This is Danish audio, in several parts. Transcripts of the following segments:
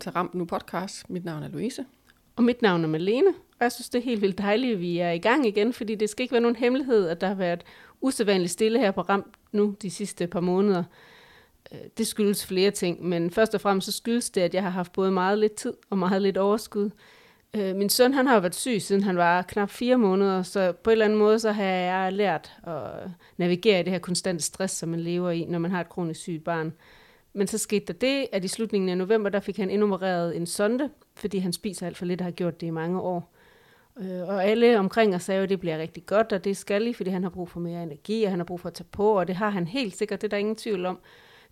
velkommen til Ramp Nu podcast. Mit navn er Louise. Og mit navn er Malene, og jeg synes, det er helt vildt dejligt, at vi er i gang igen, fordi det skal ikke være nogen hemmelighed, at der har været usædvanligt stille her på Ramp nu de sidste par måneder. Øh, det skyldes flere ting, men først og fremmest så skyldes det, at jeg har haft både meget lidt tid og meget lidt overskud. Øh, min søn han har været syg, siden han var knap fire måneder, så på en eller anden måde så har jeg lært at navigere i det her konstante stress, som man lever i, når man har et kronisk sygt barn. Men så skete der det, at i slutningen af november, der fik han indopereret en sonde, fordi han spiser alt for lidt og har gjort det i mange år. Øh, og alle omkring os sagde jo, at det bliver rigtig godt, og det skal I, fordi han har brug for mere energi, og han har brug for at tage på, og det har han helt sikkert, det er der ingen tvivl om.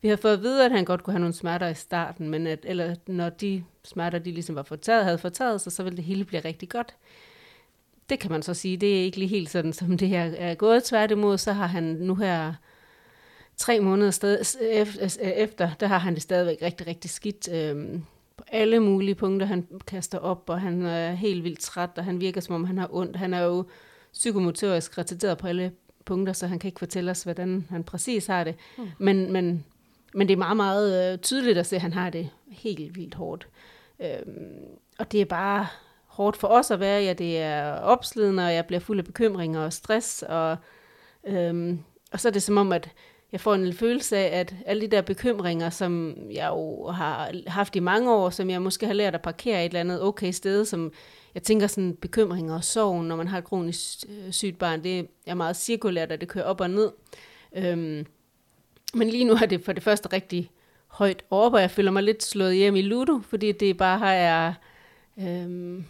Vi har fået at vide, at han godt kunne have nogle smerter i starten, men at, eller når de smerter, de ligesom var fortaget, havde fortaget sig, så ville det hele blive rigtig godt. Det kan man så sige, det er ikke lige helt sådan, som det her er gået. Tværtimod, så har han nu her tre måneder sted, efter, der har han det stadigvæk rigtig, rigtig skidt. Øhm, på alle mulige punkter, han kaster op, og han er helt vildt træt, og han virker som om, han har ondt. Han er jo psykomotorisk retarderet på alle punkter, så han kan ikke fortælle os, hvordan han præcis har det. Mm. Men, men, men det er meget, meget øh, tydeligt at se, at han har det helt vildt hårdt. Øhm, og det er bare hårdt for os at være, ja, det er opslidende, og jeg bliver fuld af bekymringer og stress, og, øhm, og så er det som om, at jeg får en følelse af, at alle de der bekymringer, som jeg jo har haft i mange år, som jeg måske har lært at parkere et eller andet okay sted, som jeg tænker sådan bekymringer og sorg, når man har et kronisk øh, sygt barn, det er meget cirkulært, og det kører op og ned. Øhm, men lige nu er det for det første rigtig højt op, og jeg føler mig lidt slået hjem i Ludo, fordi det bare har jeg... Øhm,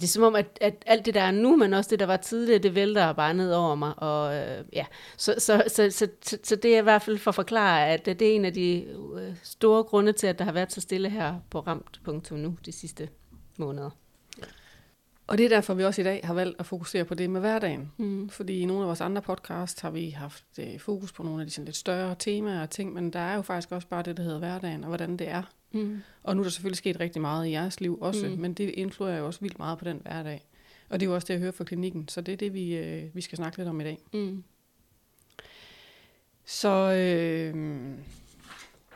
det er som om, at, at alt det, der er nu, men også det, der var tidligere, det vælter bare ned over mig. Og, øh, ja. så, så, så, så, så, så det er i hvert fald for at forklare, at det er en af de øh, store grunde til, at der har været så stille her på ramt.nu de sidste måneder. Og det er derfor, vi også i dag har valgt at fokusere på det med hverdagen. Mm. Fordi i nogle af vores andre podcasts har vi haft øh, fokus på nogle af de sådan lidt større temaer og ting, men der er jo faktisk også bare det, der hedder hverdagen, og hvordan det er Mm. Og nu er der selvfølgelig sket rigtig meget i jeres liv også, mm. men det influerer jo også vildt meget på den hverdag. Og det er jo også det, jeg hører fra klinikken, så det er det, vi, øh, vi skal snakke lidt om i dag. Mm. Så øh,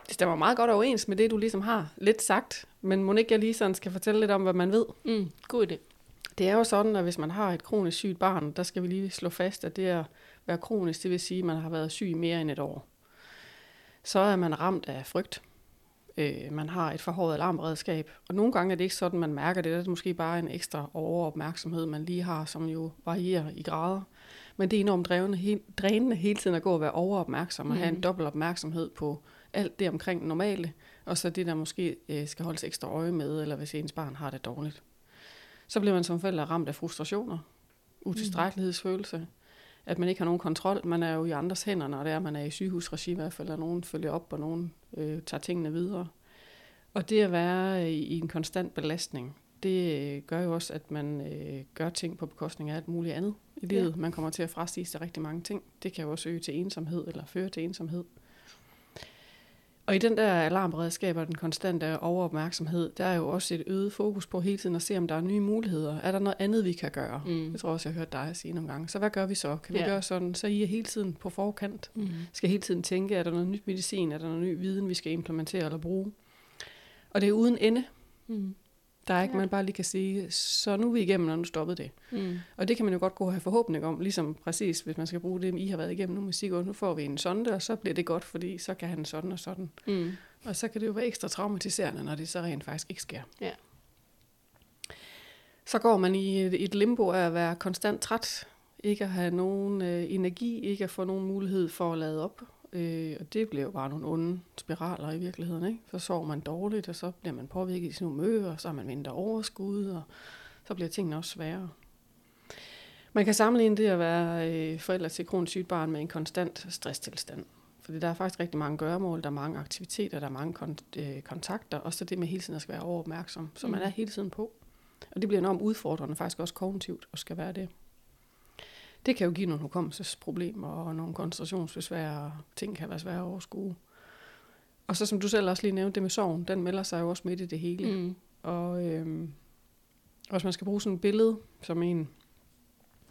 det stemmer meget godt overens med det, du ligesom har lidt sagt, men må ikke jeg lige sådan skal fortælle lidt om, hvad man ved? Mm. God idé. Det er jo sådan, at hvis man har et kronisk sygt barn, der skal vi lige slå fast, at det at være kronisk, det vil sige, at man har været syg mere end et år. Så er man ramt af frygt øh, man har et forhøjet alarmredskab. Og nogle gange er det ikke sådan, man mærker det. Det er måske bare en ekstra overopmærksomhed, man lige har, som jo varierer i grader. Men det er enormt drevende, he, drænende hele tiden at gå og være overopmærksom og mm. have en mm. dobbelt opmærksomhed på alt det omkring normale, og så det, der måske øh, skal holdes ekstra øje med, eller hvis ens barn har det dårligt. Så bliver man som forælder ramt af frustrationer, utilstrækkelighedsfølelse, at man ikke har nogen kontrol. Man er jo i andres hænder, når det er, man er i sygehusregi i hvert fald, og nogen følger op, og nogen øh, tager tingene videre. Og det at være i, i en konstant belastning, det øh, gør jo også, at man øh, gør ting på bekostning af alt muligt andet i livet. Ja. Man kommer til at frastige sig rigtig mange ting. Det kan jo også øge til ensomhed, eller føre til ensomhed. Og i den der alarmberedskab og den konstante overopmærksomhed, der er jo også et øget fokus på hele tiden at se, om der er nye muligheder. Er der noget andet, vi kan gøre? Mm. Jeg tror også, jeg har hørt dig sige nogle gange. Så hvad gør vi så? Kan vi ja. gøre sådan? Så I er hele tiden på forkant. Mm. Skal hele tiden tænke, er der noget nyt medicin? Er der noget ny viden, vi skal implementere eller bruge? Og det er uden ende. Mm. Der er ikke, ja. man bare lige kan sige, så nu er vi igennem, og nu stoppede det. Mm. Og det kan man jo godt gå og have forhåbning om, ligesom præcis, hvis man skal bruge det, I har været igennem nu med Sigurd, nu får vi en sonde, og så bliver det godt, fordi så kan han sådan og sådan. Mm. Og så kan det jo være ekstra traumatiserende, når det så rent faktisk ikke sker. Ja. Så går man i et, et limbo af at være konstant træt, ikke at have nogen øh, energi, ikke at få nogen mulighed for at lade op, Øh, og det bliver jo bare nogle onde spiraler i virkeligheden. Ikke? Så sover man dårligt, og så bliver man påvirket i sin humør, og så har man mindre overskud, og så bliver tingene også sværere. Man kan sammenligne det at være øh, forældre til kronisk sygt barn med en konstant stresstilstand. Fordi der er faktisk rigtig mange gøremål, der er mange aktiviteter, der er mange kon- øh, kontakter, og så det med hele tiden at skal være overopmærksom. Så man mm. er hele tiden på. Og det bliver enormt udfordrende, faktisk også kognitivt, at skal være det det kan jo give nogle hukommelsesproblemer og nogle koncentrationsbesvær, og ting kan være svære at overskue. Og så som du selv også lige nævnte, det med sorgen, den melder sig jo også midt i det hele. Mm. Og øhm, hvis man skal bruge sådan et billede, som en,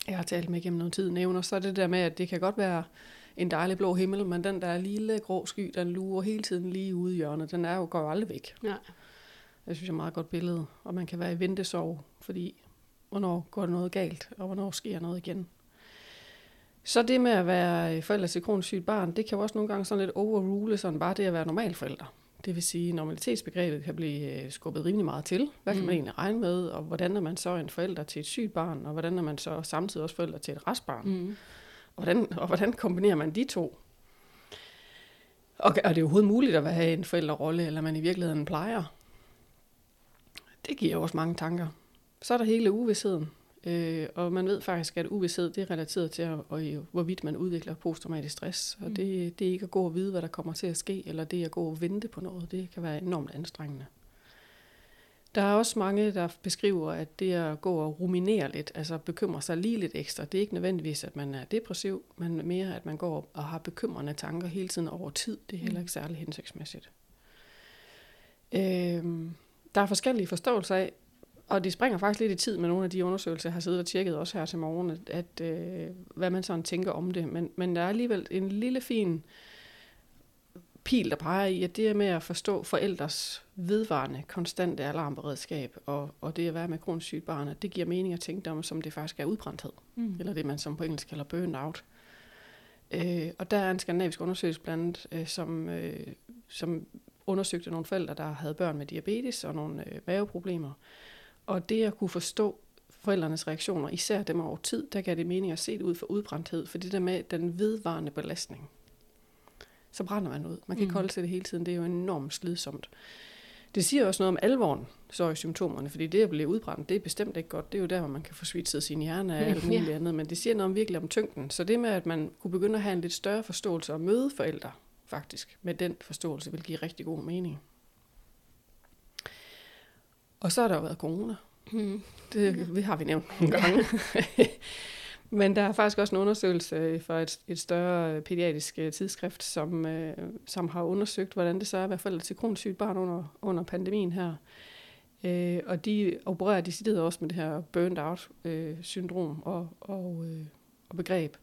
jeg har talt med gennem noget tid, nævner, så er det der med, at det kan godt være en dejlig blå himmel, men den der lille grå sky, den lurer hele tiden lige ude i hjørnet, den er jo, går jo aldrig væk. Ja. Det synes jeg er et meget godt billede. Og man kan være i ventesorg, fordi hvornår går noget galt, og hvornår sker noget igen. Så det med at være forældre til kronisk sygt barn, det kan jo også nogle gange sådan lidt overrule sådan bare det at være normal forælder. Det vil sige, at normalitetsbegrebet kan blive øh, skubbet rimelig meget til. Hvad kan man Mm. egentlig regne med, og hvordan er man så en forælder til et sygt barn, og hvordan er man så samtidig også forælder til et restbarn? Mm. Og hvordan, og hvordan kombinerer man de to? Og er det overhovedet muligt at have en forældrerolle, eller man i virkeligheden plejer? Det giver også mange tanker. Så er der hele uvidsheden. Øh, og man ved faktisk, at uvidshed det er relateret til, og, hvorvidt man udvikler posttraumatisk stress. Og Mm. det, det er ikke at gå og vide, hvad der kommer til at ske, eller det at gå og vente på noget. Det kan være enormt anstrengende. Der er også mange, der beskriver, at det at gå og ruminere lidt, altså bekymre sig lige lidt ekstra, det er ikke nødvendigvis, at man er depressiv, men mere, at man går og har bekymrende tanker hele tiden over tid. Det er heller ikke særlig hensigtsmæssigt. Øhm, der er forskellige forståelser af, og det springer faktisk lidt i tid med nogle af de undersøgelser, jeg har siddet og tjekket også her til morgen, at, øh, hvad man sådan tænker om det. Men, men der er alligevel en lille fin pil, der peger i, at det er med at forstå forældres vedvarende, konstante alarmberedskab, og, og det at være med kronisk sygt barn, at det giver mening at tænke dem, som det faktisk er udbrændthed, Mm. eller det man som på engelsk kalder burnout. Øh, og der er en skandinavisk undersøgelse blandt andet, øh, som, øh, som undersøgte nogle forældre, der havde børn med diabetes og nogle øh, maveproblemer. Og det at kunne forstå forældrenes reaktioner, især dem over tid, der gav det mening at se det ud for udbrændthed, for det der med den vedvarende belastning, så brænder man ud. Man kan ikke Mm. holde til det hele tiden, det er jo enormt slidsomt. Det siger også noget om alvoren, så i symptomerne, fordi det at blive udbrændt, det er bestemt ikke godt. Det er jo der, hvor man kan få svitset sin hjerne af alt Ja. muligt andet, men det siger noget om virkelig om tyngden. Så det med, at man kunne begynde at have en lidt større forståelse og møde forældre, faktisk, med den forståelse, vil give rigtig god mening. Og så har der jo været corona. Mm. Det, det har vi nævnt nogle gange. Men der er faktisk også en undersøgelse fra et, et større øh, pædiatrisk øh, tidsskrift, som, øh, som har undersøgt, hvordan det så er at være forældre til kronisk sygt barn under, under pandemien her. Øh, og de opererer decideret også med det her burned out øh, syndrom og, og, øh, og begreb.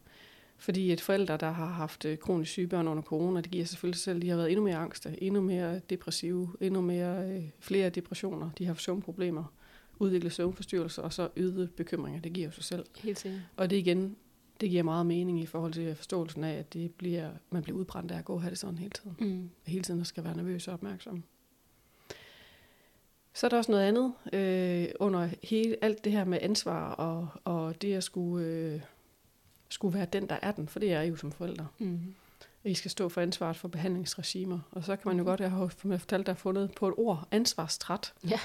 Fordi et forældre, der har haft øh, kronisk syge børn under corona, det giver selvfølgelig selv, de har været endnu mere angste, endnu mere depressive, endnu mere øh, flere depressioner, de har haft søvnproblemer, udviklet søvnforstyrrelser, og så øget bekymringer, det giver jo sig selv. Helt sikkert. Og det igen, det giver meget mening i forhold til forståelsen af, at det bliver, man bliver udbrændt af at gå og have det sådan hele tiden. Mm. Hele tiden skal være nervøs og opmærksom. Så er der også noget andet øh, under hele, alt det her med ansvar og, og det at skulle, øh, skulle være den, der er den, for det er I jo som forældre. Mm. I skal stå for ansvaret for behandlingsregimer. Og så kan man jo Mhm. godt, jeg har der har fundet på et ord, ansvarstræt. Ja.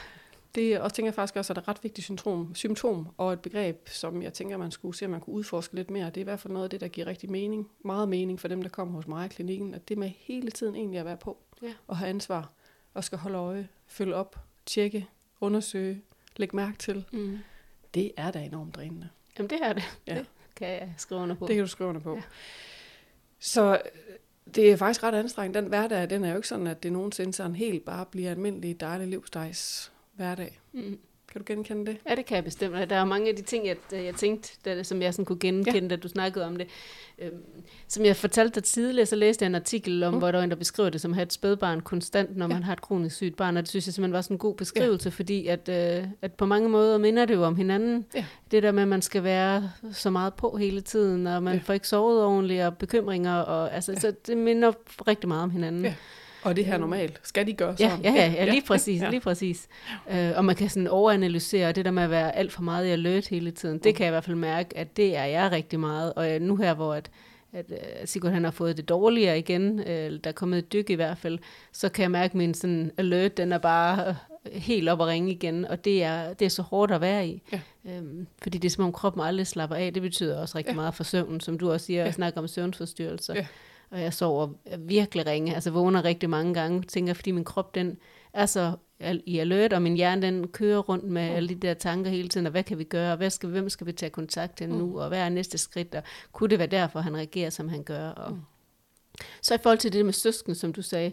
Det og tænker jeg faktisk også er et ret vigtigt symptom, symptom og et begreb, som jeg tænker, man skulle se, om man kunne udforske lidt mere. Det er i hvert fald noget af det, der giver rigtig mening, meget mening for dem, der kommer hos mig i klinikken, at det med hele tiden egentlig at være på Ja. og have ansvar og skal holde øje, følge op, tjekke, undersøge, lægge mærke til, Mm. det er da enormt drænende. Jamen, det er det. Ja. Det kan jeg skrive under på. Det kan du skrive under på. Ja. Så øh, det er faktisk ret anstrengende. Den hverdag, den er jo ikke sådan, at det nogensinde sådan helt bare bliver almindelig dejlig livsstejs hverdag. Mm. Kan du genkende det? Ja, det kan jeg bestemt. Der er mange af de ting, jeg, jeg tænkte, da, som jeg sådan kunne genkende, ja. da du snakkede om det. Øhm, som jeg fortalte dig tidligere, så læste jeg en artikel om, mm. Hvor der var en, der beskriver det som at have et spædbarn konstant, når Ja. man har et kronisk sygt barn. Og det synes jeg simpelthen var sådan en god beskrivelse, ja. fordi at, øh, at på mange måder minder det jo om hinanden. Ja. Det der med, at man skal være så meget på hele tiden, og man ja. Får ikke sovet ordentligt, og bekymringer. Og, altså. Ja. Så det minder rigtig meget om hinanden. Ja. Og det her er normalt. Skal de gøre Ja, sådan? ja, ja, ja, lige præcis, ja. Ja. lige præcis. Øh, og man kan sådan overanalysere det der med at være alt for meget i alert hele tiden. Det Mm. kan jeg i hvert fald mærke, at det er jeg rigtig meget. Og øh, nu her, hvor at, at uh, Sigurd han har fået det dårligere igen, øh, der er kommet et dyk i hvert fald, så kan jeg mærke, at min sådan alert, den er bare øh, helt op at ringe igen, og det er, det er så hårdt at være i. Ja. Øhm, fordi det er som om kroppen aldrig slapper af. Det betyder også rigtig ja. Ja. meget for søvnen, som du også siger, ja. Ja. og snakker om søvnforstyrrelser. Ja. Og jeg sover virkelig ringe, altså vågner rigtig mange gange, tænker, fordi min krop, den er så i alert, og min hjerne, den kører rundt med Mm. alle de der tanker hele tiden, og hvad kan vi gøre, og hvad skal, hvem skal vi tage kontakt til nu, Mm. og hvad er næste skridt, og kunne det være derfor, han reagerer, som han gør, og Mm. så i forhold til det med søsken, som du sagde,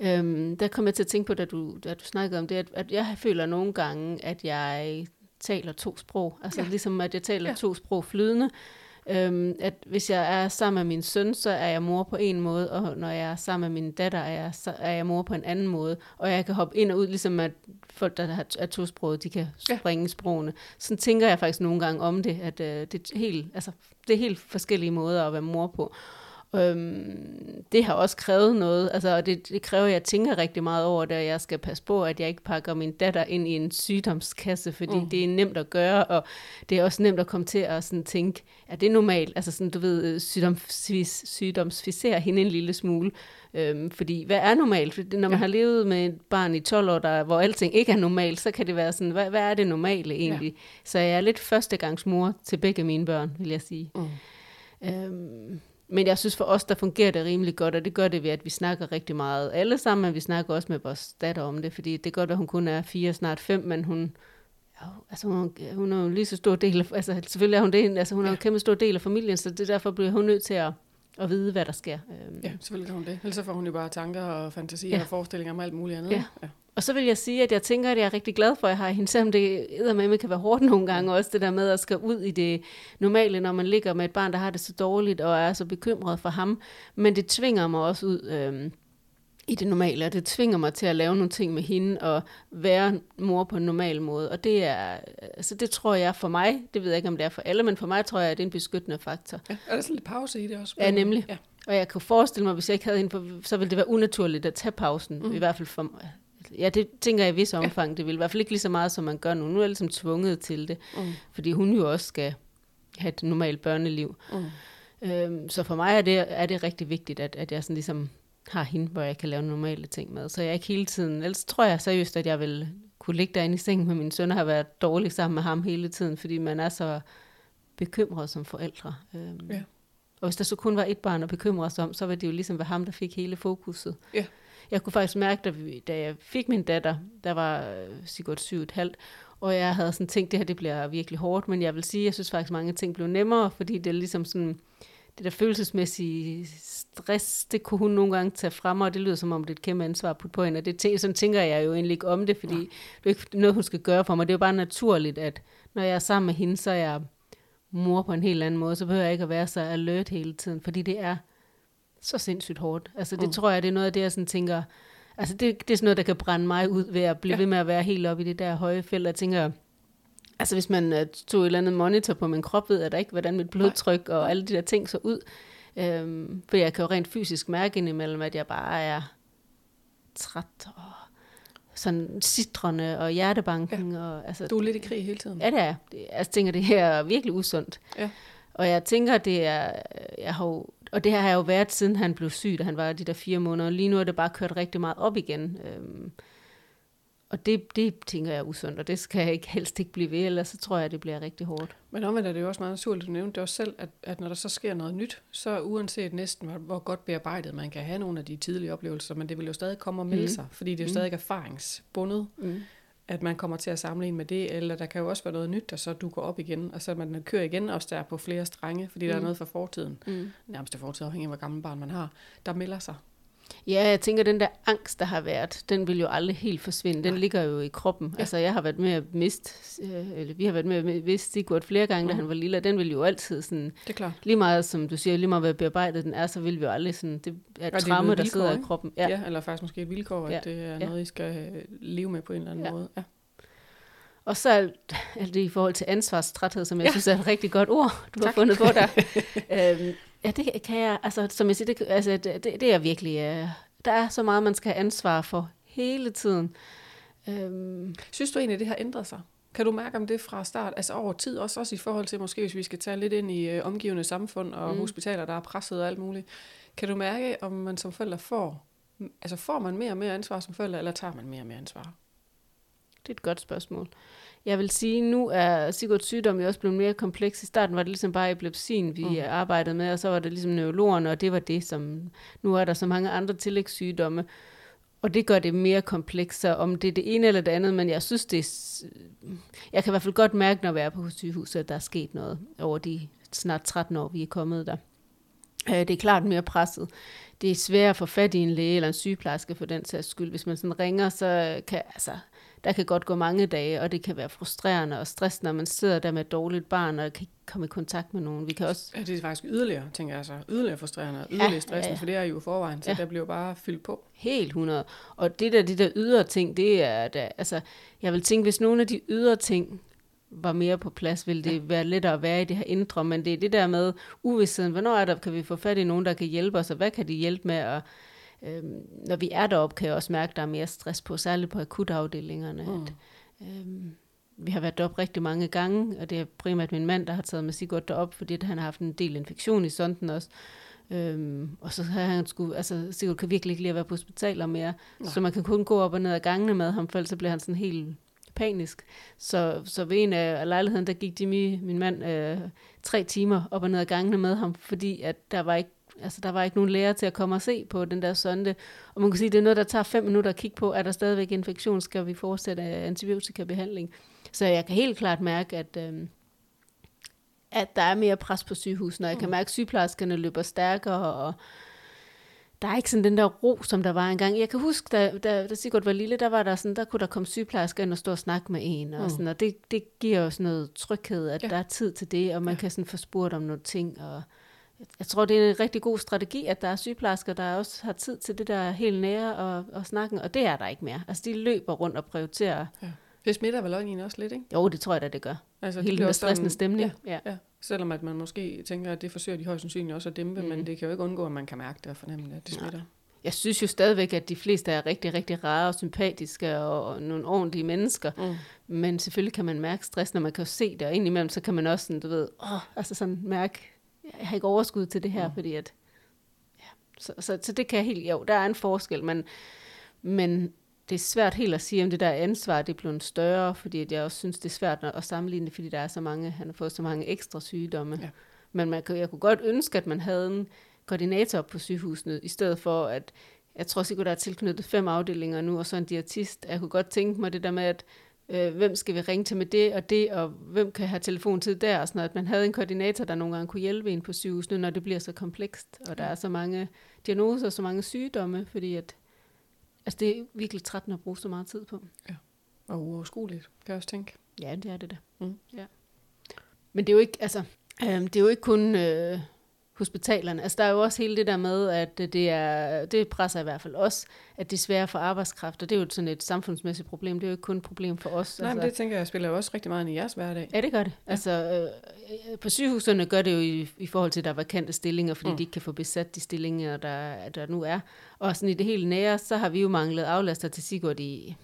øhm, der kom jeg til at tænke på, da du, da du snakkede om det, at, at jeg føler nogle gange, at jeg taler to sprog. Altså ja. Ligesom, at jeg taler. Ja. to sprog flydende. Øhm, at hvis jeg er sammen med min søn, så er jeg mor på en måde, og når jeg er sammen med min datter, er jeg, så er jeg mor på en anden måde. Og jeg kan hoppe ind og ud, ligesom at folk, der er tosproget, de kan springe ja. sprogene. Sådan tænker jeg faktisk nogle gange om det, at øh, det, er helt, altså, det er helt forskellige måder at være mor på. Øhm, det har også krævet noget, altså, og det, det kræver, at jeg tænker rigtig meget over det, og jeg skal passe på, at jeg ikke pakker min datter ind i en sygdomskasse, fordi mm. det er nemt at gøre, og det er også nemt at komme til at sådan tænke, er det normalt? Altså sådan, du ved, sygdoms, sygdomsficere hende en lille smule. Øhm, fordi hvad er normalt? Fordi når man ja. har levet med et barn i 12 år, der, hvor alting ikke er normalt, så kan det være sådan, hvad, hvad er det normale egentlig? Ja. Så jeg er lidt førstegangsmor til begge mine børn, vil jeg sige. Mm. Øhm, men jeg synes for os, der fungerer det rimelig godt, og det gør det ved, at vi snakker rigtig meget alle sammen, men vi snakker også med vores datter om det, fordi det er godt, at hun kun er fire, snart fem, men hun, ja, altså hun, hun er jo lige så stor del af, altså selvfølgelig er hun det, altså hun er jo en kæmpe stor del af familien, så det derfor bliver hun nødt til at, at vide, hvad der sker. Øhm. Ja, selvfølgelig kan hun det. Ellers får hun jo bare tanker og fantasier ja. og forestillinger om alt muligt andet. Ja. ja. Og så vil jeg sige, at jeg tænker, at jeg er rigtig glad for, at jeg har hende, selvom det med kan være hårdt nogle gange også, det der med at skal ud i det normale, når man ligger med et barn, der har det så dårligt og er så bekymret for ham. Men det tvinger mig også ud øh, i det normale, og det tvinger mig til at lave nogle ting med hende og være mor på en normal måde. Og det er, altså det tror jeg for mig, det ved jeg ikke, om det er for alle, men for mig tror jeg, at det er en beskyttende faktor. Ja, er der sådan lidt pause i det også? Ja, nemlig. Ja. Og jeg kan forestille mig, hvis jeg ikke havde hende, så ville det være unaturligt at tage pausen, mm. i hvert fald for mig Ja, det tænker jeg i vis omfang. Ja. Det vil i hvert fald ikke lige så meget, som man gør nu. Nu er jeg ligesom tvunget til det, mm. fordi hun jo også skal have et normalt børneliv. Mm. Øhm, så for mig er det, er det rigtig vigtigt, at, at jeg sådan ligesom har hende, hvor jeg kan lave normale ting med. Så jeg ikke hele tiden... Ellers tror jeg seriøst, at jeg vil kunne ligge derinde i sengen med min søn og have været dårlig sammen med ham hele tiden, fordi man er så bekymret som forældre. Øhm, ja. Og hvis der så kun var et barn at bekymre sig om, så var det jo ligesom være ham, der fik hele fokuset. Ja. Jeg kunne faktisk mærke, da, vi, da jeg fik min datter, der var øh, Sigurd syv et halvt, og jeg havde sådan tænkt, det her det bliver virkelig hårdt, men jeg vil sige, jeg synes faktisk, mange ting blev nemmere, fordi det er ligesom sådan, det der følelsesmæssige stress, det kunne hun nogle gange tage frem, og det lyder som om, det er et kæmpe ansvar på, på hende, og det, sådan tænker jeg jo egentlig ikke om det, fordi ja. det er ikke noget, hun skal gøre for mig. Det er jo bare naturligt, at når jeg er sammen med hende, så er jeg mor på en helt anden måde, så behøver jeg ikke at være så alert hele tiden, fordi det er så sindssygt hårdt. Altså det mm. tror jeg, det er noget af det, jeg sådan tænker, altså det, det er sådan noget, der kan brænde mig ud ved at blive ja. ved med at være helt oppe i det der høje felt. Jeg tænker, altså hvis man uh, tog et eller andet monitor på min krop, ved jeg da ikke, hvordan mit blodtryk Nej. og alle de der ting så ud. Øhm, for jeg kan jo rent fysisk mærke indimellem, at jeg bare er træt og sådan sidrende og hjertebanken. Ja. Og, altså, du er lidt i krig hele tiden. Ja, det er. Jeg tænker, det her er virkelig usundt. Ja. Og jeg tænker, det er, jeg har jo og det her har jo været, siden han blev syg, da han var de der fire måneder. Lige nu er det bare kørt rigtig meget op igen. Øhm, og det, det tænker jeg er usundt, og det skal jeg ikke helst ikke blive ved, ellers så tror jeg, det bliver rigtig hårdt. Men omvendt er det jo også meget naturligt, du nævnte det også selv, at, at når der så sker noget nyt, så uanset næsten, hvor, hvor godt bearbejdet man kan have nogle af de tidlige oplevelser, men det vil jo stadig komme og melde mm. sig, fordi det er jo mm. stadig erfaringsbundet. Mm at man kommer til at samle en med det, eller der kan jo også være noget nyt, der så dukker op igen, og så man kører igen også der på flere strenge, fordi mm. der er mm. noget fra fortiden, mm. nærmest fortid, afhængig af hvor gammel barn man har, der melder sig. Ja, jeg tænker, den der angst, der har været, den vil jo aldrig helt forsvinde. Den Nej. ligger jo i kroppen. Ja. Altså, jeg har været med at miste, øh, eller vi har været med at miste Sigurd flere gange, mm. da han var lille, den vil jo altid sådan, det er klart. lige meget, som du siger, lige meget hvad bearbejdet den er, så vil vi jo aldrig sådan, det er et tramme, der sidder ikke? i kroppen. Ja. ja, eller faktisk måske et vilkår, at ja. det er noget, I skal leve med på en eller anden ja. måde. Ja. Og så alt, alt det i forhold til ansvarstræthed, som jeg ja. synes er et rigtig godt ord, du tak. har fundet på der. øhm, Ja, det kan jeg, altså som jeg siger, det, altså, det, det, det er virkelig, uh, der er så meget, man skal have ansvar for hele tiden. Um, Synes du egentlig, det har ændret sig? Kan du mærke om det fra start, altså over tid, også, også i forhold til måske, hvis vi skal tage lidt ind i uh, omgivende samfund og mm. hospitaler, der er presset og alt muligt. Kan du mærke, om man som forælder får, altså får man mere og mere ansvar som forælder, eller tager man mere og mere ansvar? Det er et godt spørgsmål. Jeg vil sige, nu er Sigurds sygdom jo også blevet mere kompleks. I starten var det ligesom bare epilepsien, vi mm. arbejdede med, og så var det ligesom neurologerne, og det var det, som... Nu er der så mange andre tillægssygdomme, og det gør det mere komplekst, så om det er det ene eller det andet, men jeg synes, det er... Jeg kan i hvert fald godt mærke, når vi er på sygehuset, at der er sket noget over de snart 13 år, vi er kommet der. Øh, det er klart mere presset. Det er svært at få fat i en læge eller en sygeplejerske for den sags skyld. Hvis man sådan ringer, så kan, altså, der kan godt gå mange dage, og det kan være frustrerende og stressende, når man sidder der med et dårligt barn, og kan ikke komme i kontakt med nogen. Vi kan også... Ja, det er faktisk yderligere, tænker jeg så. Yderligere frustrerende og yderligere ja, stressende, ja, ja. for det er jo i forvejen, så ja. der bliver bare fyldt på. Helt 100. Og det der, de der ydre ting, det er, der, altså, jeg vil tænke, hvis nogle af de ydre ting var mere på plads, ville det ja. være lettere at være i det her indre, men det er det der med uvidstheden, hvornår er der, kan vi få fat i nogen, der kan hjælpe os, og hvad kan de hjælpe med, og øhm, når vi er deroppe, kan jeg også mærke, at der er mere stress på, særligt på akutafdelingerne. Mm. At, øhm, vi har været deroppe rigtig mange gange, og det er primært min mand, der har taget med Sigurd derop, fordi han har haft en del infektion i sonden også. Øhm, og så har han skulle, altså Sigurd kan virkelig ikke lide at være på hospitaler mere, Nej. så man kan kun gå op og ned ad gangene med ham, for ellers så bliver han sådan helt panisk. Så, så ved en af lejligheden, der gik Jimmy, min mand, øh, tre timer op og ned ad gangene med ham, fordi at der var ikke altså der var ikke nogen læger til at komme og se på den der sonde. Og man kan sige, at det er noget, der tager fem minutter at kigge på. Er der stadigvæk infektion? Skal vi fortsætte antibiotikabehandling? Så jeg kan helt klart mærke, at, øh, at der er mere pres på sygehusene, og jeg kan mm. mærke, at sygeplejerskerne løber stærkere, og der er ikke sådan den der ro, som der var engang. Jeg kan huske, da, da, da Sigurd var lille, der var der sådan, der kunne der komme sygeplejersker ind og stå og snakke med en, og, mm. sådan, og det, det giver jo sådan noget tryghed, at ja. der er tid til det, og man ja. kan sådan få spurgt om nogle ting, og jeg tror, det er en rigtig god strategi, at der er sygeplejersker, der også har tid til det der helt nære og, og snakken, og det er der ikke mere. Altså, de løber rundt og prioriterer. Ja. Det smitter vel også lidt, ikke? Jo, det tror jeg da, det gør. Altså, Hele den stressende stemning. Ja, ja. ja. Selvom at man måske tænker, at det forsøger de højst sandsynligt også at dæmpe, mm. men det kan jo ikke undgå, at man kan mærke det og fornemme, at det smitter. Nej. Jeg synes jo stadigvæk, at de fleste er rigtig, rigtig rare og sympatiske og, og nogle ordentlige mennesker. Mm. Men selvfølgelig kan man mærke stress, når man kan se det, og indimellem så kan man også sådan, du ved, åh, altså sådan mærke, jeg har ikke overskud til det her, mm. fordi at, ja, så, så, så det kan jeg helt, jo, der er en forskel, men, men det er svært helt at sige, om det der ansvar det er blevet større, fordi at jeg også synes, det er svært at sammenligne det, fordi der er så mange, han har fået så mange ekstra sygdomme. Ja. Men man, jeg kunne godt ønske, at man havde en koordinator på sygehusene, i stedet for at, jeg tror sikkert, der er tilknyttet fem afdelinger nu, og så en diætist. Jeg kunne godt tænke mig det der med, at øh, hvem skal vi ringe til med det og det, og hvem kan have telefontid der, og sådan noget. At man havde en koordinator, der nogle gange kunne hjælpe en på sygehusene, når det bliver så komplekst, og der er så mange diagnoser og så mange sygdomme, fordi at Altså, det er virkelig trættende at bruge så meget tid på. Ja, og uoverskueligt, kan jeg også tænke. Ja, det er det da. Mm. Ja. Men det er jo ikke, altså, øh, det er jo ikke kun øh, hospitalerne. Altså, der er jo også hele det der med, at det, er, det presser i hvert fald os, at det er svært for arbejdskraft, og det er jo sådan et samfundsmæssigt problem. Det er jo ikke kun et problem for os. Nej, altså. men det tænker jeg spiller jo også rigtig meget ind i jeres hverdag. Ja, det gør det. Ja. Altså, øh, på sygehusene gør det jo i, i forhold til, at der er vakante stillinger, fordi mm. de ikke kan få besat de stillinger, der, der nu er. Og sådan i det helt nære, så har vi jo manglet aflaster til Sigurd i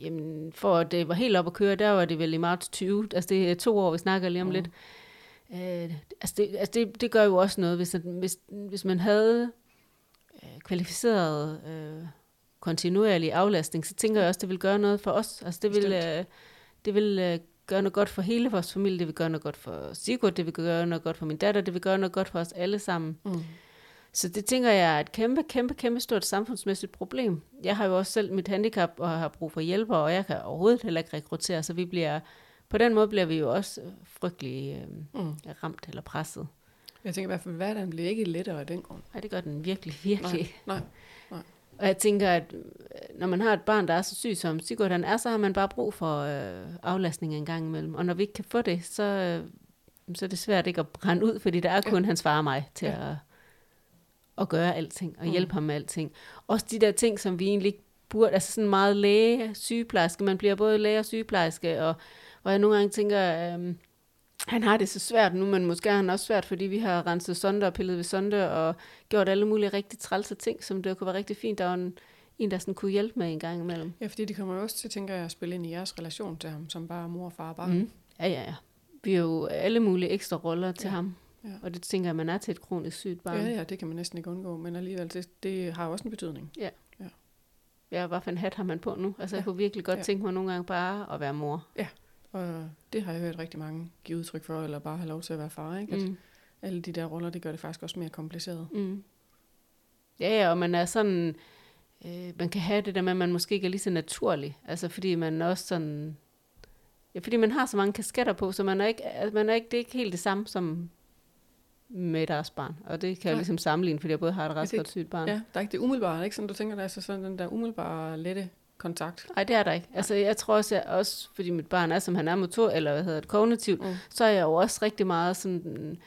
Jamen, for at det var helt op at køre, der var det vel i marts 20. Altså, det er to år, vi snakker lige om mm. lidt. Øh, altså det, altså det, det gør jo også noget, hvis, hvis, hvis man havde øh, kvalificeret øh, kontinuerlig aflastning, så tænker jeg også, det vil gøre noget for os. Altså det vil, øh, det vil øh, gøre noget godt for hele vores familie, det vil gøre noget godt for Sigurd, det vil gøre noget godt for min datter, det vil gøre noget godt for os alle sammen. Mm. Så det tænker jeg er et kæmpe, kæmpe, kæmpe stort samfundsmæssigt problem. Jeg har jo også selv mit handicap og har brug for hjælper, og jeg kan overhovedet heller ikke rekruttere, så vi bliver på den måde bliver vi jo også frygtelig øh, mm. ramt eller presset. Jeg tænker i hvert fald, at hverdagen bliver ikke lettere af den grund. Nej, det gør den virkelig, virkelig. Nej, nej, nej. Og jeg tænker, at øh, når man har et barn, der er så syg som Sigurd han er, så har man bare brug for øh, aflastning en gang imellem. Og når vi ikke kan få det, så, øh, så er det svært ikke at brænde ud, fordi der er kun ja. hans far og mig til ja. at, at gøre alting og mm. hjælpe ham med alting. Også de der ting, som vi egentlig ikke burde, altså sådan meget læge, sygeplejerske, man bliver både læge og sygeplejerske, og hvor jeg nogle gange tænker, øh, han har det så svært nu, men måske har han også svært, fordi vi har renset sonde og pillet ved sonde og gjort alle mulige rigtig trælse ting, som det kunne være rigtig fint. Der var en, en, der sådan kunne hjælpe med en gang imellem. Ja, fordi det kommer jo også til, tænker jeg, at spille ind i jeres relation til ham, som bare mor, far og barn. Mm. Ja, ja, ja. Vi har jo alle mulige ekstra roller til ja. ham. Ja. Og det tænker jeg, man er til et kronisk sygt barn. Ja, ja, det kan man næsten ikke undgå, men alligevel, det, det har også en betydning. Ja. ja. Ja, hvad for en hat har man på nu? Altså, ja. jeg kunne virkelig godt ja. tænke mig nogle gange bare at være mor. Ja, og det har jeg hørt rigtig mange give udtryk for, eller bare have lov til at være far. Ikke? At mm. Alle de der roller, det gør det faktisk også mere kompliceret. Mm. Ja, ja, og man er sådan, øh, man kan have det der med, at man måske ikke er lige så naturlig. Altså fordi man også sådan, ja, fordi man har så mange kasketter på, så man er ikke, man er ikke, det er ikke helt det samme som med deres barn. Og det kan jeg ligesom sammenligne, fordi jeg både har et ret godt sygt barn. Ja, der er ikke det umiddelbare, ikke? Sådan, du tænker, der er så sådan den der umiddelbare, lette kontakt. Nej, det er der ikke. Altså, jeg tror også, jeg, også fordi mit barn er, som han er motor, eller hvad hedder det, kognitivt, mm. så er jeg jo også rigtig meget sådan,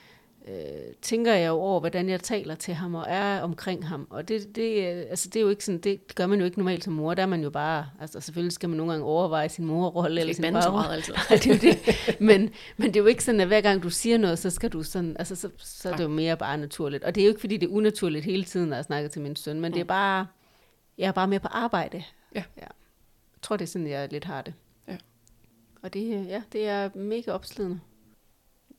øh, tænker jeg jo over, hvordan jeg taler til ham og er omkring ham. Og det, det, øh, altså, det er jo ikke sådan, det gør man jo ikke normalt som mor. Der er man jo bare, altså selvfølgelig skal man nogle gange overveje sin morrolle eller sin farrolle. altså. det er jo det. Men, men det er jo ikke sådan, at hver gang du siger noget, så skal du sådan, altså så, så er det jo mere bare naturligt. Og det er jo ikke, fordi det er unaturligt hele tiden, når jeg snakker til min søn, men mm. det er bare, jeg er bare mere på arbejde. Ja. ja. Jeg tror, det er sådan, jeg lidt har det. Ja. Og det, ja, det er mega opslidende.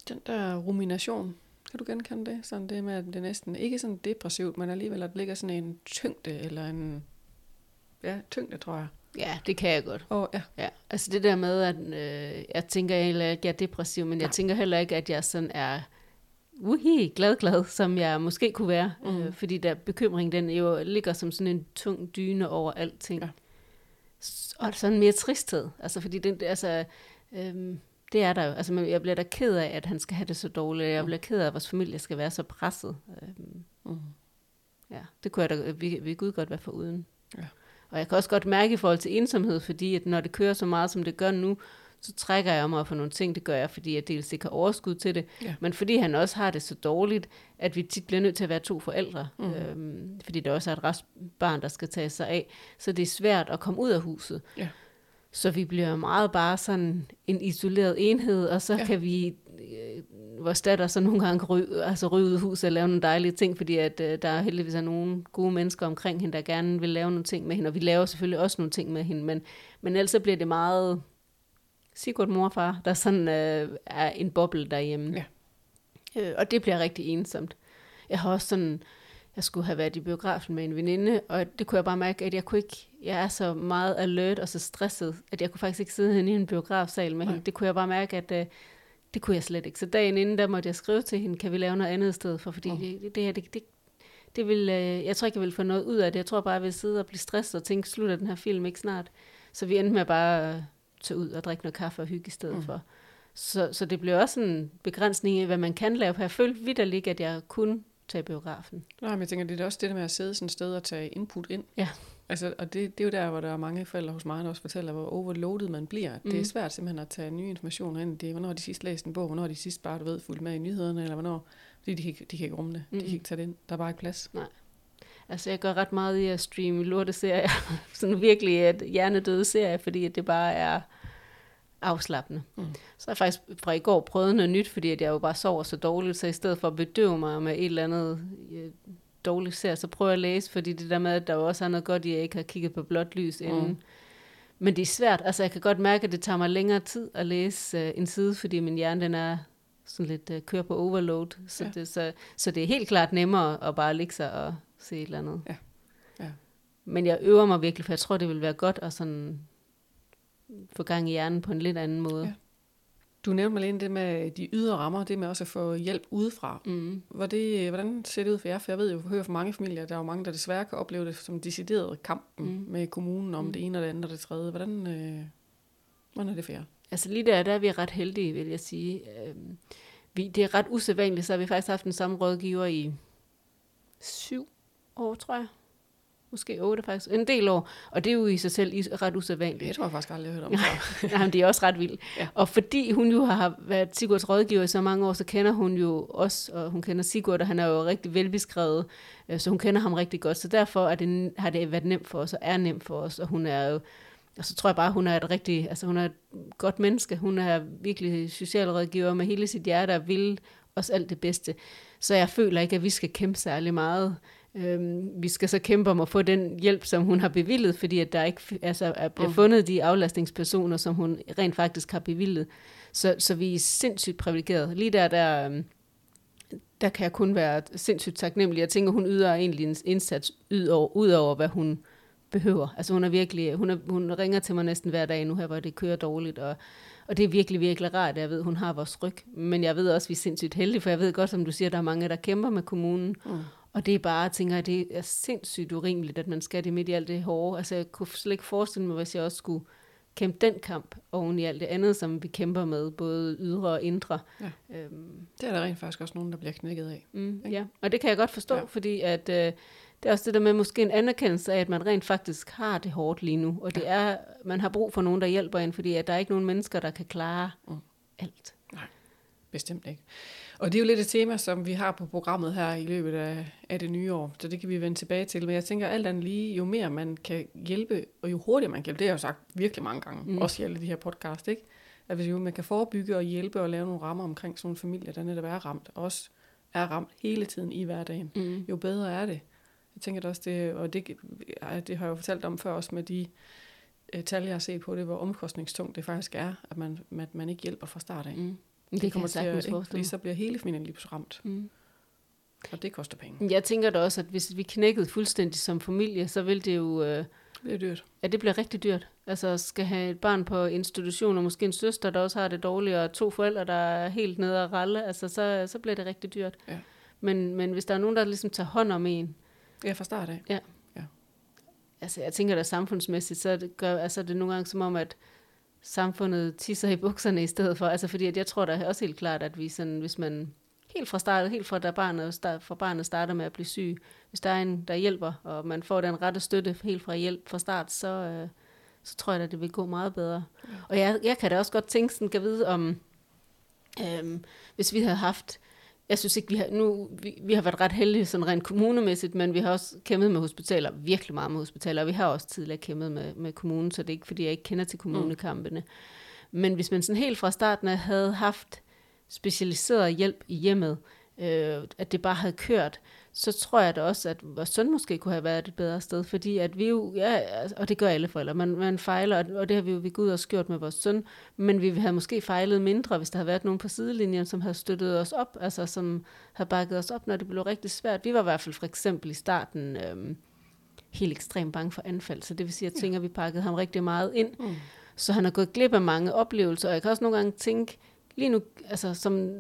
Den der rumination, kan du genkende det? Sådan det med, at det er næsten ikke sådan depressivt, men alligevel, at der ligger sådan en tyngde, eller en, ja, tyngde, tror jeg. Ja, det kan jeg godt. Og ja, Ja, altså det der med, at øh, jeg tænker heller ikke, at jeg er depressiv, men jeg Nej. tænker heller ikke, at jeg sådan er uhi, glad, glad, som jeg måske kunne være. Mm. Mhm. Øh, fordi der bekymring, den jo ligger som sådan en tung dyne over alting. Ja. Og sådan mere tristhed. Altså fordi den, altså, øhm, det er der jo. Altså jeg bliver da ked af, at han skal have det så dårligt. Jeg Mm. bliver ked af, at vores familie skal være så presset. Øhm, mm. Ja, det kunne jeg da vi, vi Gud godt være for uden. Ja. Og jeg kan også godt mærke i forhold til ensomhed, fordi at når det kører så meget, som det gør nu, så trækker jeg mig for nogle ting. Det gør jeg, fordi jeg dels ikke har overskud til det, Ja. men fordi han også har det så dårligt, at vi tit bliver nødt til at være to forældre. Mhm. Øhm, fordi der også er et rest barn, der skal tage sig af. Så det er svært at komme ud af huset. Ja. Så vi bliver meget bare sådan en isoleret enhed, og så Ja. kan vi, øh, vores datter så nogle gange ryge, altså ryge ud huset og lave nogle dejlige ting, fordi at, øh, der er heldigvis er nogle gode mennesker omkring hende, der gerne vil lave nogle ting med hende, og vi laver selvfølgelig også nogle ting med hende, men, men ellers så bliver det meget Sigurd morfar, der sådan øh, er en boble derhjemme. Ja. Øh, og det bliver rigtig ensomt. Jeg har også sådan, jeg skulle have været i biografen med en veninde, og det kunne jeg bare mærke, at jeg kunne ikke, jeg er så meget alert og så stresset, at jeg kunne faktisk ikke sidde henne i en biografsal med Nej. hende. Det kunne jeg bare mærke, at øh, det kunne jeg slet ikke. Så dagen inden, der måtte jeg skrive til hende, kan vi lave noget andet i stedet for, fordi Mm. det, det, det her, det, det, det vil, øh, jeg tror ikke, jeg vil få noget ud af det. Jeg tror bare, jeg vil sidde og blive stresset og tænke, slutter den her film ikke snart? Så vi endte med bare tage ud og drikke noget kaffe og hygge i stedet Mm. mm. for. Så, så det blev også en begrænsning i, hvad man kan lave. Jeg følte vidderligt, at jeg kunne tage biografen. Nej, men jeg tænker, det er også det der med at sidde sådan et sted og tage input ind. Ja. Altså, og det, det er jo der, hvor der er mange forældre hos mig, der også fortæller, hvor overloadet man bliver. Mm. Det er Mhm. svært simpelthen at tage nye informationer ind. Det er, hvornår de sidst læst en bog, hvornår de sidst bare, du ved, fulgt med i nyhederne, eller hvornår. Fordi de kan, de kan ikke rumme det. Mm. De kan ikke tage det ind. Der er bare ikke plads. Altså, jeg gør ret meget i at streame lorteserier. Sådan virkelig et hjernedøde serie, fordi at det bare er afslappende. Mm. Så har jeg faktisk fra i går prøvet noget nyt, fordi at jeg jo bare sover så dårligt, så i stedet for at bedøve mig med et eller andet øh, dårligt serie, så prøver jeg at læse, fordi det der med, at der jo også er noget godt i, at jeg ikke har kigget på blåt lys inden. Mm. Men det er svært. Altså, jeg kan godt mærke, at det tager mig længere tid at læse øh, en side, fordi min hjerne, den er sådan lidt øh, kører på overload. Så, ja. det, så, så det er helt klart nemmere at bare ligge sig og se et eller andet. Ja. Ja. Men jeg øver mig virkelig, for jeg tror, det vil være godt at sådan få gang i hjernen på en lidt anden måde. Ja. Du nævnte Malene det med de ydre rammer, det med også at få hjælp udefra. Mm. Var det, hvordan ser det ud for jer? For jeg ved jo, jeg hører fra mange familier, der er jo mange, der desværre kan opleve det som decideret kampen mm. Med kommunen om Mm. det ene og det andet og det tredje. Hvordan, øh, hvordan er det for jer? Altså lige der, der er vi ret heldige, vil jeg sige. Øhm, vi, det er ret usædvanligt, så har vi faktisk haft den samme rådgiver i syv år, tror jeg. Måske otte faktisk. En del år. Og det er jo i sig selv ret usædvanligt. Det tror jeg faktisk aldrig, jeg har hørt om. før. Nej, men det er også ret vildt. Ja. Ja. Og fordi hun jo har været Sigurds rådgiver i så mange år, så kender hun jo os, og hun kender Sigurd, og han er jo rigtig velbeskrevet, øh, så hun kender ham rigtig godt. Så derfor er det, har det været nemt for os, og er nemt for os, og hun er jo, og så tror jeg bare, hun er et rigtig, altså hun er et godt menneske. Hun er virkelig socialrådgiver med hele sit hjerte og vil os alt det bedste. Så jeg føler ikke, at vi skal kæmpe særlig meget. Øhm, vi skal så kæmpe om at få den hjælp, som hun har bevillet, fordi at der ikke altså, er blevet Mm. fundet de aflastningspersoner, som hun rent faktisk har bevillet. Så, så vi er sindssygt privilegerede. Lige der, der, øhm, der kan jeg kun være sindssygt taknemmelig. Jeg tænker, hun yder egentlig en indsats ud over, ud over hvad hun behøver. Altså hun er virkelig, hun, er, hun ringer til mig næsten hver dag nu her, hvor det kører dårligt, og, og det er virkelig, virkelig rart, at jeg ved, at hun har vores ryg. Men jeg ved også, at vi er sindssygt heldige, for jeg ved godt, som du siger, der er mange, der kæmper med kommunen, Mm. Og det er bare, jeg tænker, at det er sindssygt urimeligt, at man skal det midt i alt det hårde. Altså, jeg kunne slet ikke forestille mig, hvis jeg også skulle kæmpe den kamp oven i alt det andet, som vi kæmper med, både ydre og indre. Ja. Øhm, Det er der rent faktisk også nogen, der bliver knækket af. mm, Ikke? ja, og det kan jeg godt forstå, Ja. ja. fordi at, øh, det er også det der med måske en anerkendelse af, at man rent faktisk har det hårdt lige nu, og det er, man har brug for nogen, der hjælper en, fordi at der er ikke nogen mennesker, der kan klare mm. alt. Bestemt ikke. Og det er jo lidt et tema, som vi har på programmet her i løbet af, af det nye år, så det kan vi vende tilbage til. Men jeg tænker alt andet lige, jo mere man kan hjælpe, og jo hurtigere man kan hjælpe, det har jeg jo sagt virkelig mange gange, mm. Også i alle de her podcast, ikke? At hvis jo man kan forebygge og hjælpe og lave nogle rammer omkring sådan en familie, der netop er ramt, og også er ramt hele tiden i hverdagen, Mm. jo bedre er det. Jeg tænker også, det, og det, det har jeg jo fortalt om før også med de øh, tal, jeg har set på det, hvor omkostningstungt det faktisk er, at man, at man ikke hjælper fra start af. Mm. Det, det jeg sagtens forestille Fordi så bliver hele familien lige ramt, Mm. og det koster penge. Jeg tænker da også, at hvis vi knækkede fuldstændig som familie, så vil det jo... Øh, Det er dyrt. Ja, det bliver rigtig dyrt. Altså skal have et barn på institution, og måske en søster, der også har det dårligt, og to forældre, der er helt nede og ralle, altså så, så bliver det rigtig dyrt. Ja. Men, men hvis der er nogen, der ligesom tager hånd om en, Ja, fra start af. altså jeg tænker da samfundsmæssigt, så det, gør, altså det er nogle gange som om, at samfundet tisser i bukserne i stedet for. Altså fordi at jeg tror da også helt klart, at vi sådan, hvis man helt fra starten, helt fra da barnet, start, fra barnet starter med at blive syg, hvis der er en, der hjælper, og man får den rette støtte helt fra hjælp fra start, så, øh, så tror jeg at det vil gå meget bedre. Og jeg, jeg kan da også godt tænke sådan, kan vide om, øhm, hvis vi havde haft, jeg synes ikke, vi har, nu, vi, vi har været ret heldige sådan rent kommunemæssigt, men vi har også kæmpet med hospitaler, virkelig meget med hospitaler, og vi har også tidligere kæmpet med, med kommunen, så det er ikke, fordi jeg ikke kender til kommunekampene. Mm. Men hvis man sådan helt fra starten af havde haft specialiseret hjælp i hjemmet, øh, at det bare havde kørt, så tror jeg da også, at vores søn måske kunne have været et bedre sted, fordi at vi jo, ja, altså, og det gør alle forældre, man, man fejler, og- det har vi jo vi ud og skjort med vores søn, men vi havde måske fejlet mindre, hvis der havde været nogen på sidelinjen, som havde støttet os op, altså som havde bakket os op, når det blev rigtig svært. Vi var i hvert fald for eksempel i starten øhm, helt ekstremt bange for anfald, så det vil sige, at jeg tænker, at vi pakkede ham rigtig meget ind, Mm. så han har gået glip af mange oplevelser, og jeg kan også nogle gange tænke, lige nu, altså som,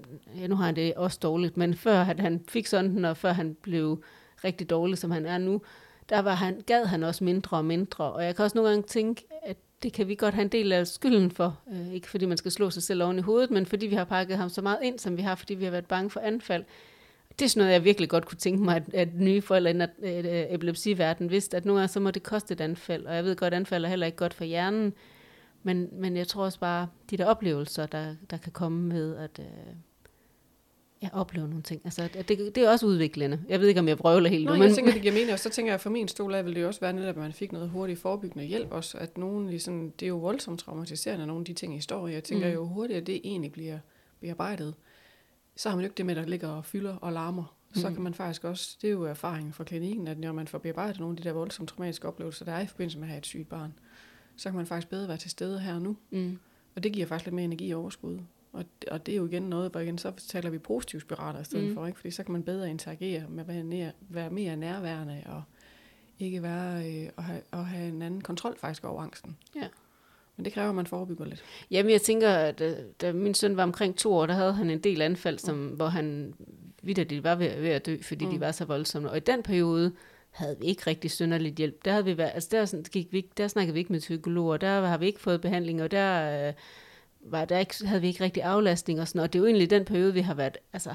ja, nu har han det også dårligt, men før at han fik sådan og før han blev rigtig dårlig, som han er nu, der var han, gad han også mindre og mindre, og jeg kan også nogle gange tænke, at det kan vi godt have en del af skylden for. Øh, ikke fordi man skal slå sig selv oven i hovedet, men fordi vi har pakket ham så meget ind, som vi har, fordi vi har været bange for anfald. Det er sådan noget, jeg virkelig godt kunne tænke mig, at, at nye forældre i den øh, øh, epilepsiverden vidste, at nogle gange så må det koste et anfald. Og jeg ved godt, at anfald er heller ikke godt for hjernen, men, men jeg tror også bare, de der oplevelser, der, der kan komme med at øh, ja, opleve nogle ting. Altså, at det, det er også udviklende. Jeg ved ikke, om jeg vrøvler helt Nå, nu, jeg tænker, det giver mening, og så tænker jeg, for min stol af, vil det jo også være netop, at man fik noget hurtigt forebyggende hjælp også, at nogen ligesom, det er jo voldsomt traumatiserende, nogle af de ting i historie. Jeg tænker, Mm. jo hurtigere det egentlig bliver bearbejdet, så har man jo ikke det med, der ligger og fylder og larmer. Så Mm. kan man faktisk også, det er jo erfaringen fra klinikken, at når man får bearbejdet nogle af de der voldsomt traumatiske oplevelser, der er i forbindelse med at have et sygt barn, så kan man faktisk bedre være til stede her og nu. Mm. Og det giver faktisk lidt mere energi og overskud. Og, og det er jo igen noget, hvor igen, så taler vi positive spiraler i stedet Mm. mm. for, ikke? fordi så kan man bedre interagere med at være, nær, være mere nærværende og ikke være øh, og, have, og have en anden kontrol faktisk over angsten. Ja. Men det kræver, at man forebygger lidt. Jamen, jeg tænker, at øh, da min søn var omkring to år, der havde han en del anfald, som, hvor han vidderligt var ved, ved at dø, fordi mm. de Mm. var så voldsomme. Og i den periode havde vi ikke rigtig synderligt hjælp. Der, havde vi været, altså der, gik vi, ikke- der snakkede vi ikke med psykologer, der har vi ikke fået behandling, og der, øh, var, der ikke, havde vi ikke rigtig aflastning og sådan noget. Og det er jo egentlig den periode, vi har været, altså,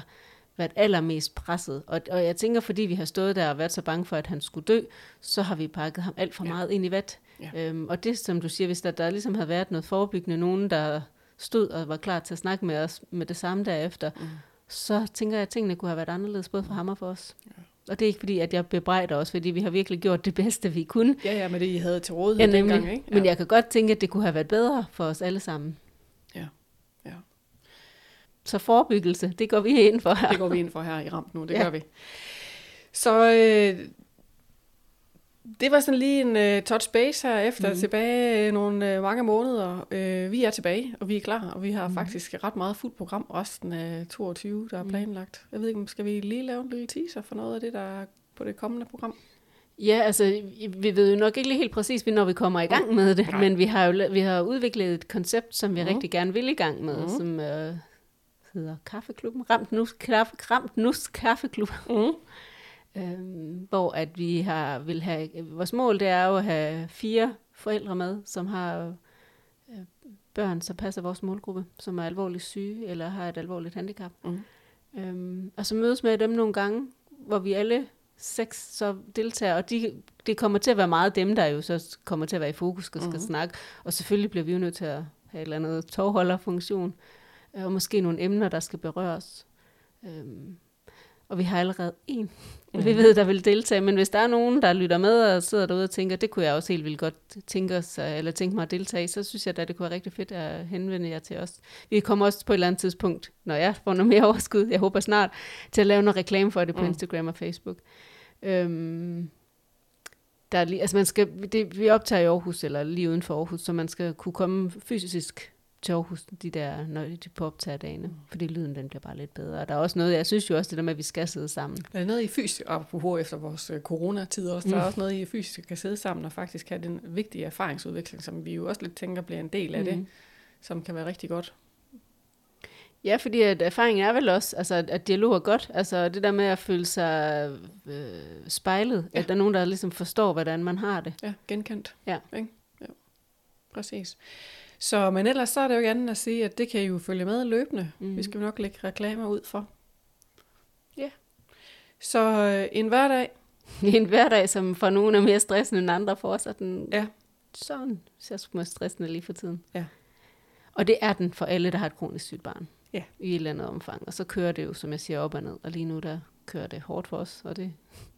været allermest presset. Og, og jeg tænker, fordi vi har stået der og været så bange for, at han skulle dø, så har vi pakket ham alt for Ja. meget ind i vat. Ja. Øhm, og det, som du siger, hvis der, der ligesom havde været noget forebyggende, nogen, der stod og var klar til at snakke med os med det samme derefter, Mm. så tænker jeg, at tingene kunne have været anderledes, både for ham og for os. Ja. Og det er ikke fordi, at jeg bebrejder os, fordi vi har virkelig gjort det bedste, vi kunne. Ja, ja, med det, I havde til rådighed Ja, nemlig. dengang, ikke? Ja. Men jeg kan godt tænke, at det kunne have været bedre for os alle sammen. Ja, ja. Så forebyggelse, det går vi ind for her. Det går vi ind for her i Ramp nu, det ja. gør vi. Så øh, det var sådan lige en øh, touch base her efter mm. tilbage øh, nogle øh, mange måneder. Øh, vi er tilbage, og vi er klar, og vi har mm. faktisk ret meget fuldt program resten af 22, der er Mhm. planlagt. Jeg ved ikke, skal vi lige lave en lille teaser for noget af det, der er på det kommende program? Ja, altså, vi ved jo nok ikke lige helt præcis, når vi kommer i gang med det, Nej. men vi har jo vi har udviklet et koncept, som vi Mhm. rigtig gerne vil i gang med, Mhm. som øh, hedder Kaffeklubben, Ramt Nus, Kaffe, Ramt Nus Kaffeklub, Mm. Øhm, hvor at vi har, vil have, vores mål det er jo at have fire forældre med, som har øh, børn, som passer vores målgruppe, som er alvorligt syge eller har et alvorligt handicap. Mm. Øhm, og så mødes med dem nogle gange, hvor vi alle seks så deltager, og de, det kommer til at være meget dem, der jo så kommer til at være i fokus og skal mm. snakke. Og selvfølgelig bliver vi jo nødt til at have et eller andet tovholderfunktion, øh, og måske nogle emner, der skal berøres. Øhm, og vi har allerede en, mm. Vi ved, der vil deltage, men hvis der er nogen, der lytter med og sidder derude og tænker, det kunne jeg også helt vildt godt tænke, os, øh, eller tænke mig at deltage i, så synes jeg da, det kunne være rigtig fedt at henvende jer til os. Vi kommer også på et eller andet tidspunkt, når jeg får noget mere overskud, jeg håber snart, til at lave noget reklame for det på mm. Instagram og Facebook. Øhm, der er lige, altså man skal, det, vi optager i Aarhus, eller lige uden for Aarhus, så man skal kunne komme fysisk til Aarhus, de der, når de på optagerdagene, Mm. fordi lyden den bliver bare lidt bedre. Og der er også noget, jeg synes jo også det der med, at vi skal sidde sammen. Der er noget i fysisk, apropos efter vores øh, coronatid også, der er Mm. også noget i at fysisk kan sidde sammen og faktisk have den vigtige erfaringsudveksling, som vi jo også lidt tænker bliver en del af mm. det, som kan være rigtig godt. Ja, fordi at erfaringen er vel også, altså, at- dialog er godt. Altså det der med at føle sig øh, spejlet, ja. at der er nogen, der ligesom forstår, hvordan man har det. Ja, genkendt. Ja. Ikke? ja. Præcis. Så, men ellers så er det jo ikke andet at sige, at det kan I jo følge med løbende. Mm. Mhm. Vi skal jo nok lægge reklamer ud for. Ja. Så øh, en hverdag, en hverdag, som for nogen er mere stressende end andre, for os er den Ja. sådan så små stressende lige for tiden. Ja. Og det er den for alle, der har et kronisk sygt barn. Ja. I et eller andet omfang. Og så kører det jo, som jeg siger, op og ned. Og lige nu, der kører det hårdt for os. Og det,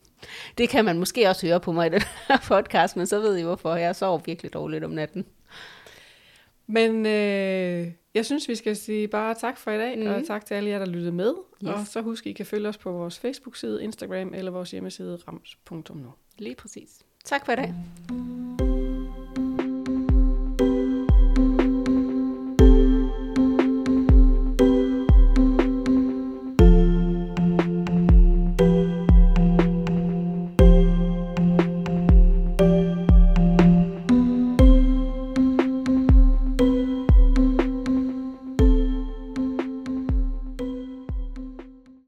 det kan man måske også høre på mig i den her podcast, men så ved I hvorfor. Jeg sover virkelig dårligt om natten. Men øh, jeg synes, vi skal sige bare tak for i dag, mm. Mhm. og tak til alle jer, der lyttede med. Yes. Og så husk, I kan følge os på vores Facebook-side, Instagram eller vores hjemmeside rams.nu. Lige præcis. Tak for i dag.